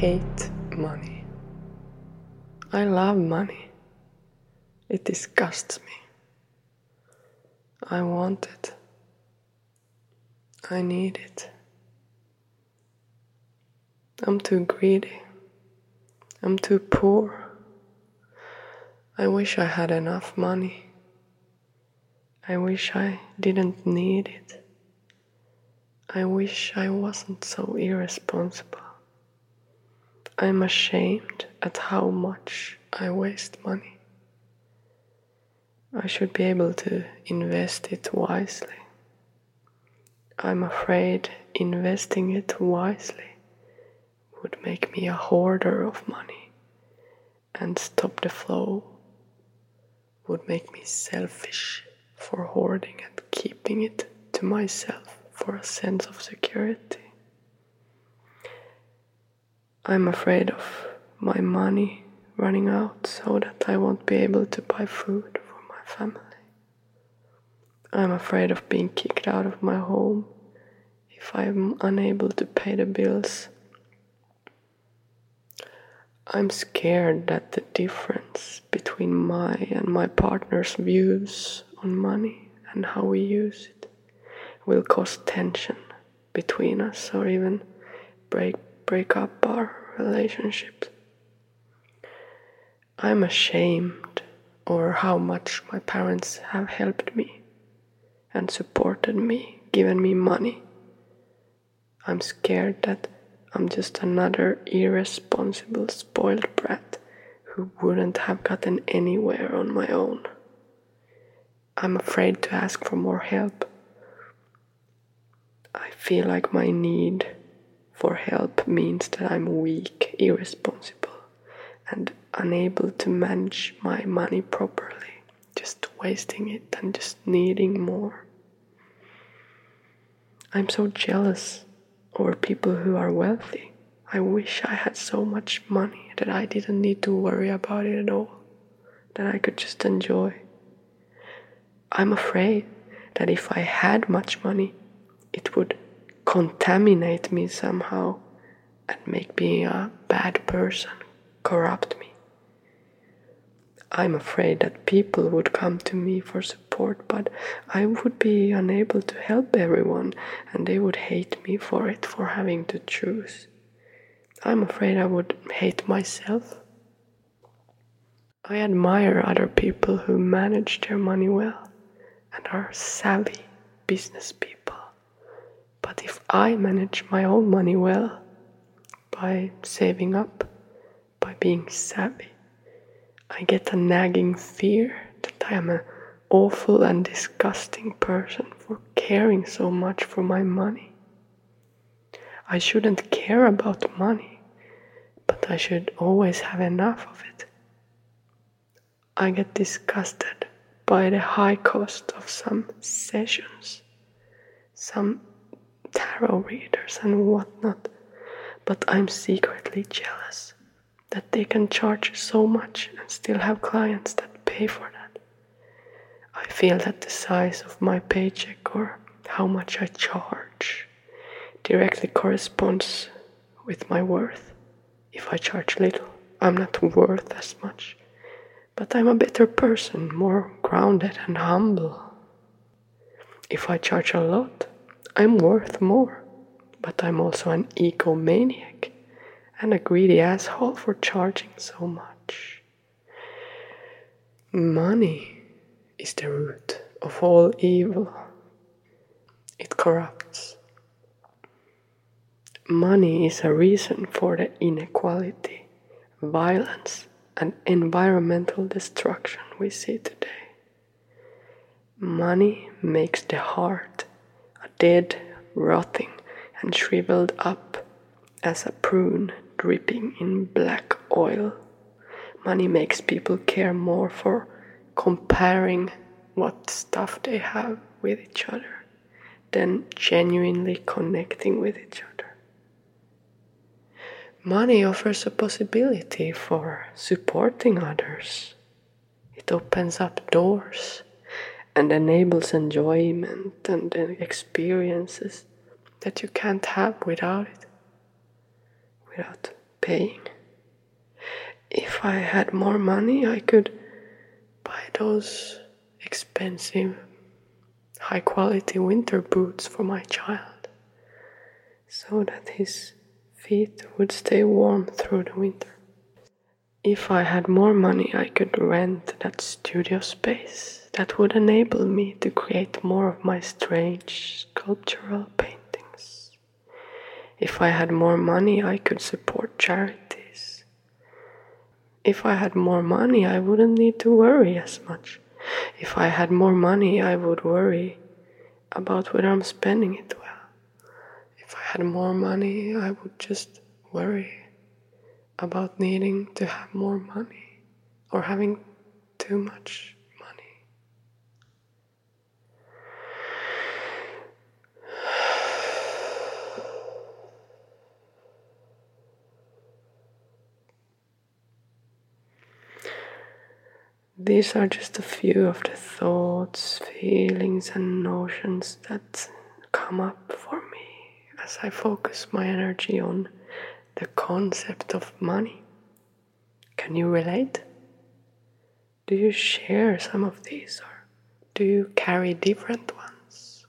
Hate money. I love money. It disgusts me. I want it. I need it. I'm too greedy. I'm too poor. I wish I had enough money. I wish I didn't need it. I wish I wasn't so irresponsible. I'm ashamed at how much I waste money. I should be able to invest it wisely. I'm afraid investing it wisely would make me a hoarder of money and stop the flow would make me selfish for hoarding and keeping it to myself for a sense of security. I'm afraid of my money running out so that I won't be able to buy food for my family. I'm afraid of being kicked out of my home if I'm unable to pay the bills I'm scared that the difference between my and my partner's views on money and how we use it will cause tension between us or even break break up our relationships. I'm ashamed over how much my parents have helped me and supported me, given me money. I'm scared that I'm just another irresponsible, spoiled brat who wouldn't have gotten anywhere on my own. I'm afraid to ask for more help. I feel like my need for help means that I'm weak, irresponsible, and unable to manage my money properly, just wasting it and just needing more. I'm so jealous over people who are wealthy. I wish I had so much money that I didn't need to worry about it at all, that I could just enjoy. I'm afraid that if I had much money, it would contaminate me somehow and make me a bad person, corrupt me. I'm afraid that people would come to me for support, but I would be unable to help everyone, and they would hate me for it, for having to choose. I'm afraid I would hate myself. I admire other people who manage their money well and are savvy business people. But if I manage my own money well, by saving up, by being savvy, I get a nagging fear that I am an awful and disgusting person for caring so much for my money. I shouldn't care about money, but I should always have enough of it. I get disgusted by the high cost of some sessions, some tarot readers and whatnot, but I'm secretly jealous that they can charge so much and still have clients that pay for that. I feel that the size of my paycheck or how much I charge directly corresponds with my worth. If I charge little, I'm not worth as much, but I'm a better person, more grounded and humble. If I charge a lot, I'm worth more, but I'm also an egomaniac and a greedy asshole for charging so much. Money is the root of all evil. It corrupts. Money is a reason for the inequality, violence, and environmental destruction we see today. Money makes the heart dead, rotting, and shriveled up as a prune dripping in black oil. Money makes people care more for comparing what stuff they have with each other than genuinely connecting with each other. Money offers a possibility for supporting others. It opens up doors and enables enjoyment and experiences that you can't have without it without paying. If I had more money, I could buy those expensive, high quality winter boots for my child so that his feet would stay warm through the winter. If I had more money, I could rent that studio space that would enable me to create more of my strange sculptural paintings. If I had more money, I could support charities. If I had more money, I wouldn't need to worry as much. If I had more money, I would worry about whether I'm spending it well. If I had more money, I would just worry about needing to have more money or having too much money. These are just a few of the thoughts, feelings, and notions that come up for me as I focus my energy on the concept of money. Can you relate? Do you share some of these or do you carry different ones?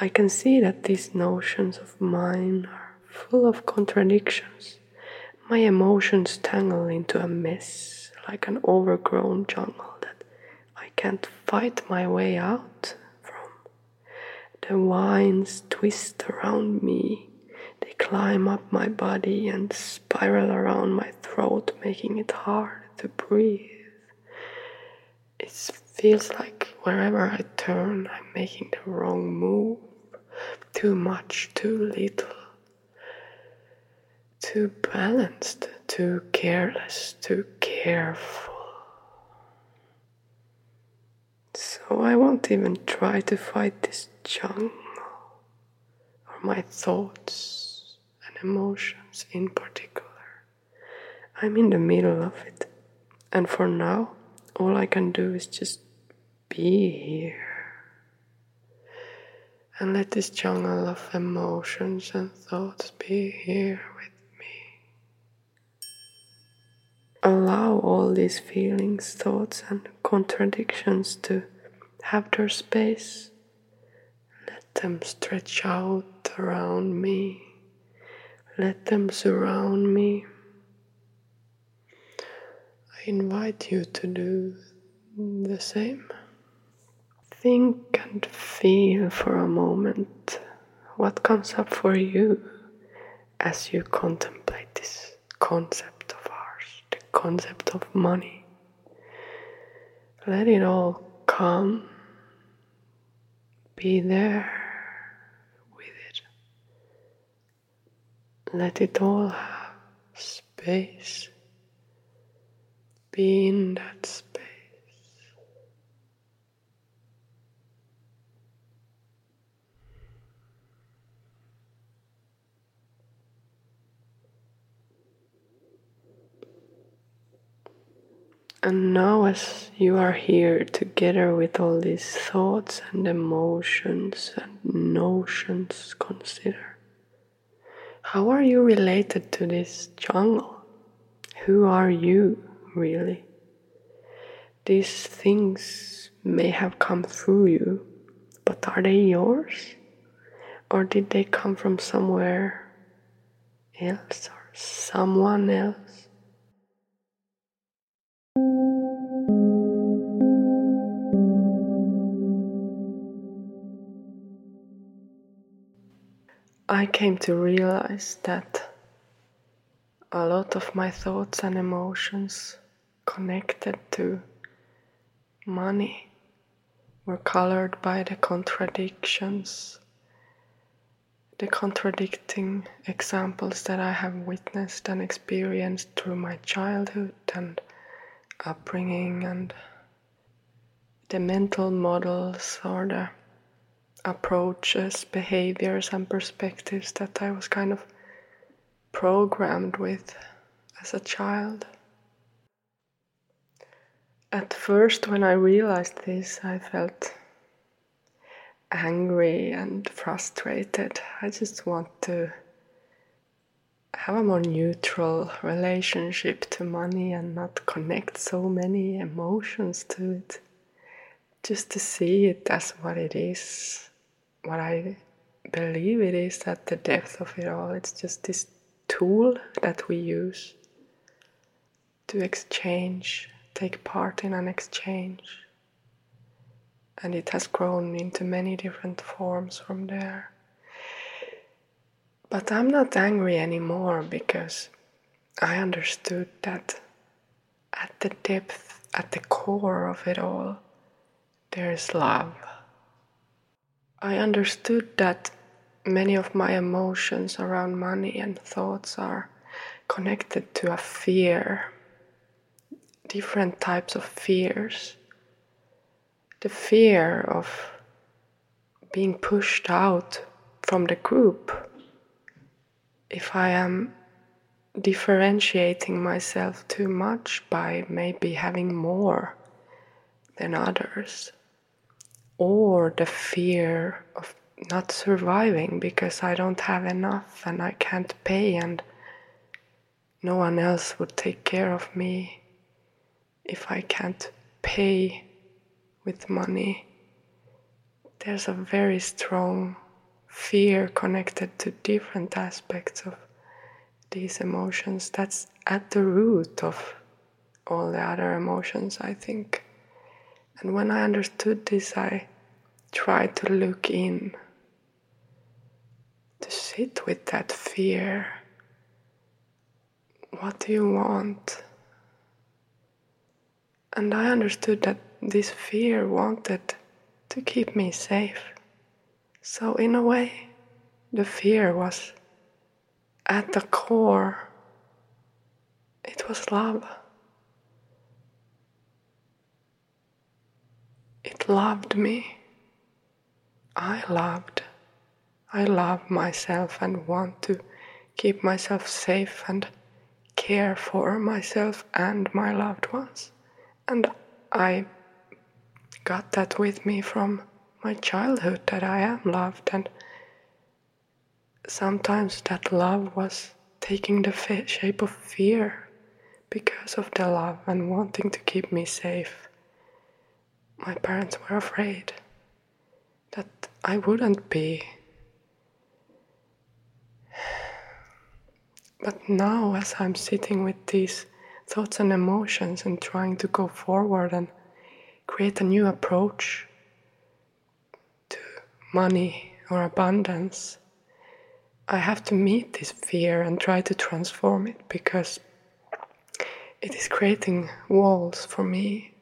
I can see that these notions of mine are full of contradictions. My emotions tangle into a mess like an overgrown jungle that I can't fight my way out from. The vines twist around me climb up my body and spiral around my throat, making it hard to breathe. It feels like wherever I turn, I'm making the wrong move. Too much, too little. Too balanced, too careless, too careful. So I won't even try to fight this jungle or my thoughts emotions in particular. I'm in the middle of it. And for now, all I can do is just be here. And let this jungle of emotions and thoughts be here with me. Allow all these feelings, thoughts, and contradictions to have their space. Let them stretch out around me. Let them surround me. I invite you to do the same. Think and feel for a moment what comes up for you as you contemplate this concept of ours, the concept of money. Let it all come, be there Let it all have space. Be in that space. And now, as you are here together with all these thoughts and emotions and notions, consider how are you related to this jungle? Who are you, really? These things may have come through you, but are they yours? Or did they come from somewhere else or someone else? I came to realize that a lot of my thoughts and emotions connected to money were colored by the contradictions, the contradicting examples that I have witnessed and experienced through my childhood and upbringing, and the mental models or the approaches, behaviors, and perspectives that I was kind of programmed with as a child. At first, when I realized this, I felt angry and frustrated. I just want to have a more neutral relationship to money and not connect so many emotions to it. Just to see it as what it is, what I believe it is at the depth of it all. It's just this tool that we use to exchange, take part in an exchange. And it has grown into many different forms from there. But I'm not angry anymore because I understood that at the depth, at the core of it all, there is love. I understood that many of my emotions around money and thoughts are connected to a fear, different types of fears. The fear of being pushed out from the group if I am differentiating myself too much by maybe having more than others, or the fear of not surviving because I don't have enough and I can't pay and no one else would take care of me if I can't pay with money. There's a very strong fear connected to different aspects of these emotions. That's at the root of all the other emotions, I think. And when I understood this, I tried to look in, to sit with that fear. What do you want? And I understood that this fear wanted to keep me safe. So, in a way, the fear was at the core, it was love. It loved me. I loved. I love myself and want to keep myself safe and care for myself and my loved ones. And I got that with me from my childhood that I am loved, and sometimes that love was taking the shape of fear because of the love and wanting to keep me safe. My parents were afraid that I wouldn't be. But now, as I'm sitting with these thoughts and emotions and trying to go forward and create a new approach to money or abundance, I have to meet this fear and try to transform it because it is creating walls for me.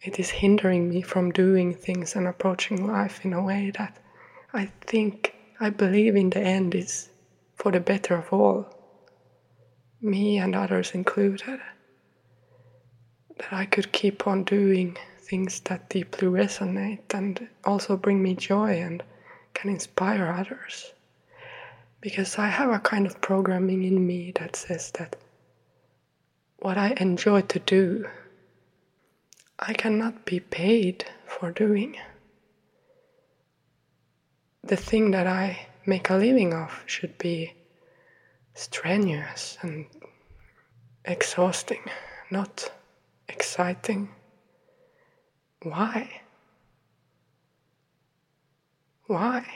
It is hindering me from doing things and approaching life in a way that I think, I believe in the end is for the better of all, me and others included. That I could keep on doing things that deeply resonate and also bring me joy and can inspire others. Because I have a kind of programming in me that says that what I enjoy to do, I cannot be paid for doing. The thing that I make a living of should be strenuous and exhausting, not exciting why? Why?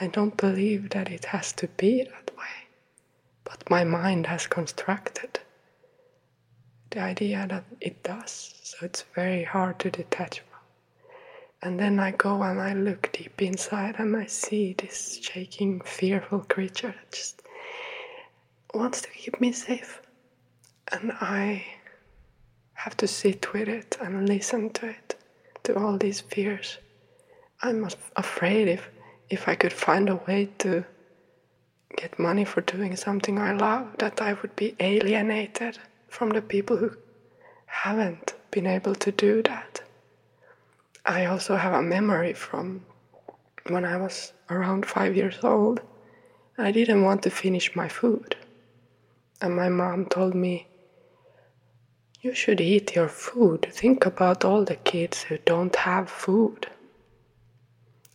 I don't believe that it has to be that way, but my mind has constructed the idea that it does, so it's very hard to detach from. And then I go and I look deep inside and I see this shaking, fearful creature that just wants to keep me safe. And I have to sit with it and listen to it, to all these fears. I'm afraid if, if I could find a way to get money for doing something I love, that I would be alienated from the people who haven't been able to do that. I also have a memory from when I was around five years old. I didn't want to finish my food. And my mom told me, you should eat your food. Think about all the kids who don't have food.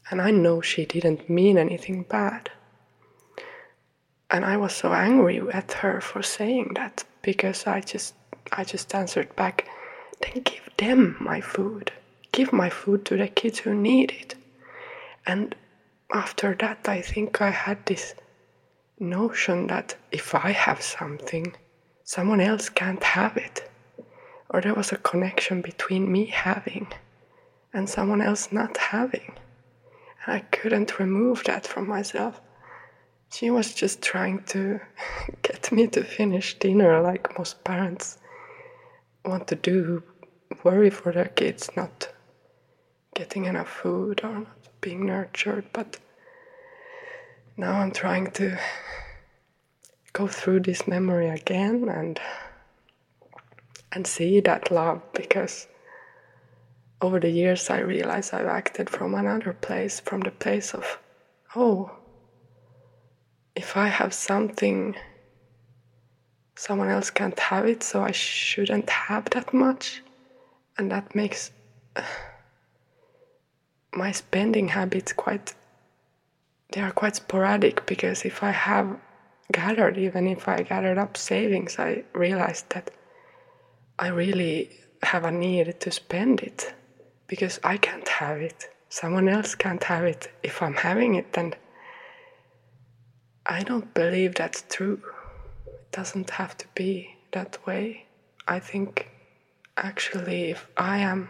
And I know she didn't mean anything bad. and I was so angry at her for saying that because I just I just answered back, then give them my food. Give my food to the kids who need it. And after that I think I had this notion that if I have something, someone else can't have it. Or there was a connection between me having and someone else not having. And I couldn't remove that from myself. She was just trying to get me to finish dinner like most parents want to do, worry for their kids not getting enough food or not being nurtured. But now I'm trying to go through this memory again and and see that love because over the years I realize I've acted from another place, from the place of, oh, if I have something, someone else can't have it, so I shouldn't have that much. And that makes my spending habits quite, they are quite sporadic because if I have gathered, even if I gathered up savings, I realized that I really have a need to spend it because I can't have it. Someone else can't have it. If I'm having it, then I don't believe that's true. It doesn't have to be that way. I think actually, if I am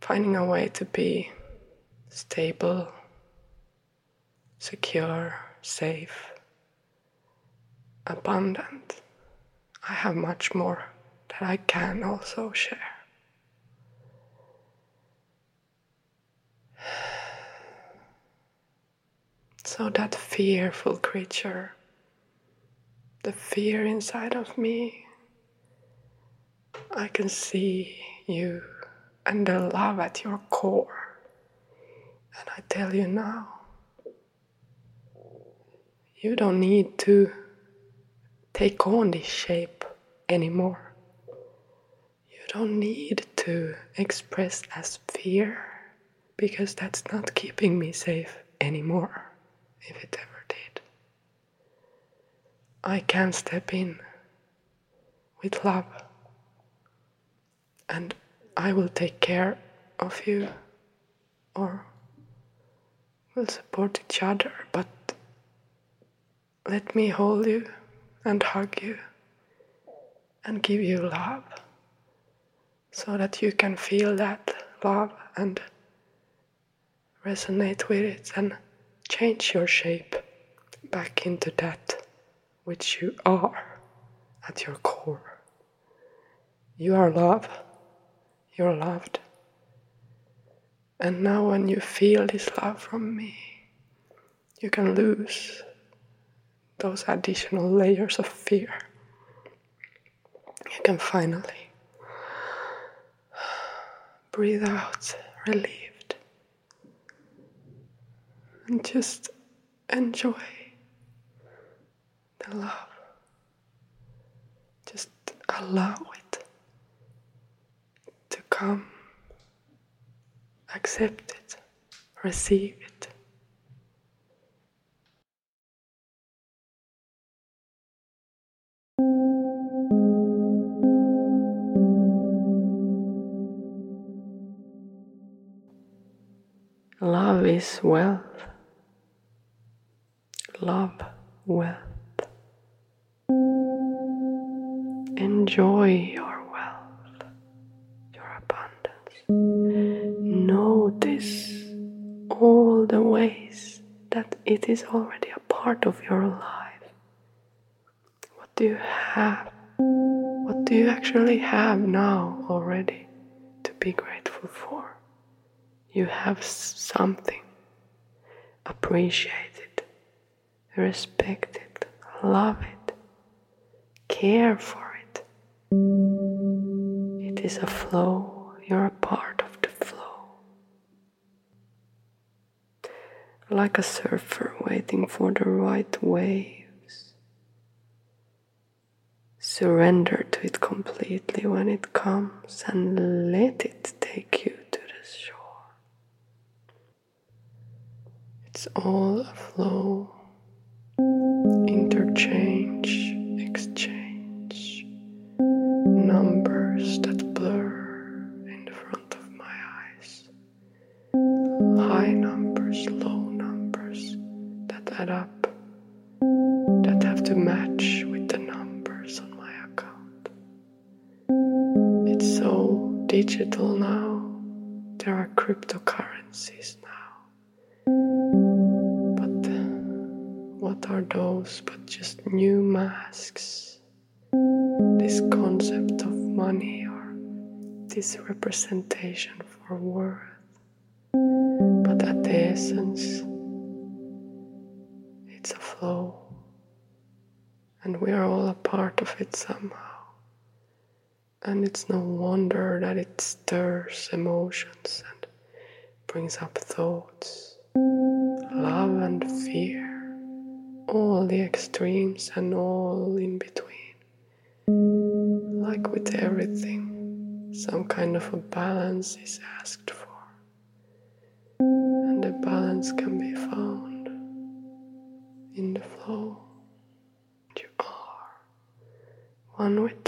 finding a way to be stable, secure, safe, abundant, I have much more that I can also share. So, that fearful creature, the fear inside of me, I can see you and the love at your core. And I tell you now, you don't need to take on this shape anymore. You don't need to express as fear because that's not keeping me safe anymore if it ever did. I can step in with love and I will take care of you or we'll support each other, but let me hold you and hug you and give you love so that you can feel that love and resonate with it and change your shape back into that which you are at your core. You are love, you're loved. And now, when you feel this love from me, you can lose those additional layers of fear. You can finally breathe out relief and just enjoy the love. Just allow it to come, accept it, receive it. Love is wealth love wealth. Enjoy your wealth, your abundance. Notice all the ways that it is already a part of your life. What do you have? What do you actually have now already to be grateful for? You have something. Appreciate it respect it, love it, care for it. It is a flow, you're a part of the flow. Like a surfer waiting for the right waves. Surrender to it completely when it comes and let it take you to the shore. It's all a flow interchange, exchange, numbers that blur in the front of my eyes, high numbers, low numbers that add up, that have to match with the numbers on my account. It's so digital now. There are cryptocurrencies now. What are those but just new masks? This concept of money or this representation for worth. But at the essence, it's a flow. And we are all a part of it somehow. And it's no wonder that it stirs emotions and brings up thoughts, love and fear, all the extremes and all in between. Like with everything, some kind of a balance is asked for. And the balance can be found in the flow. You are one with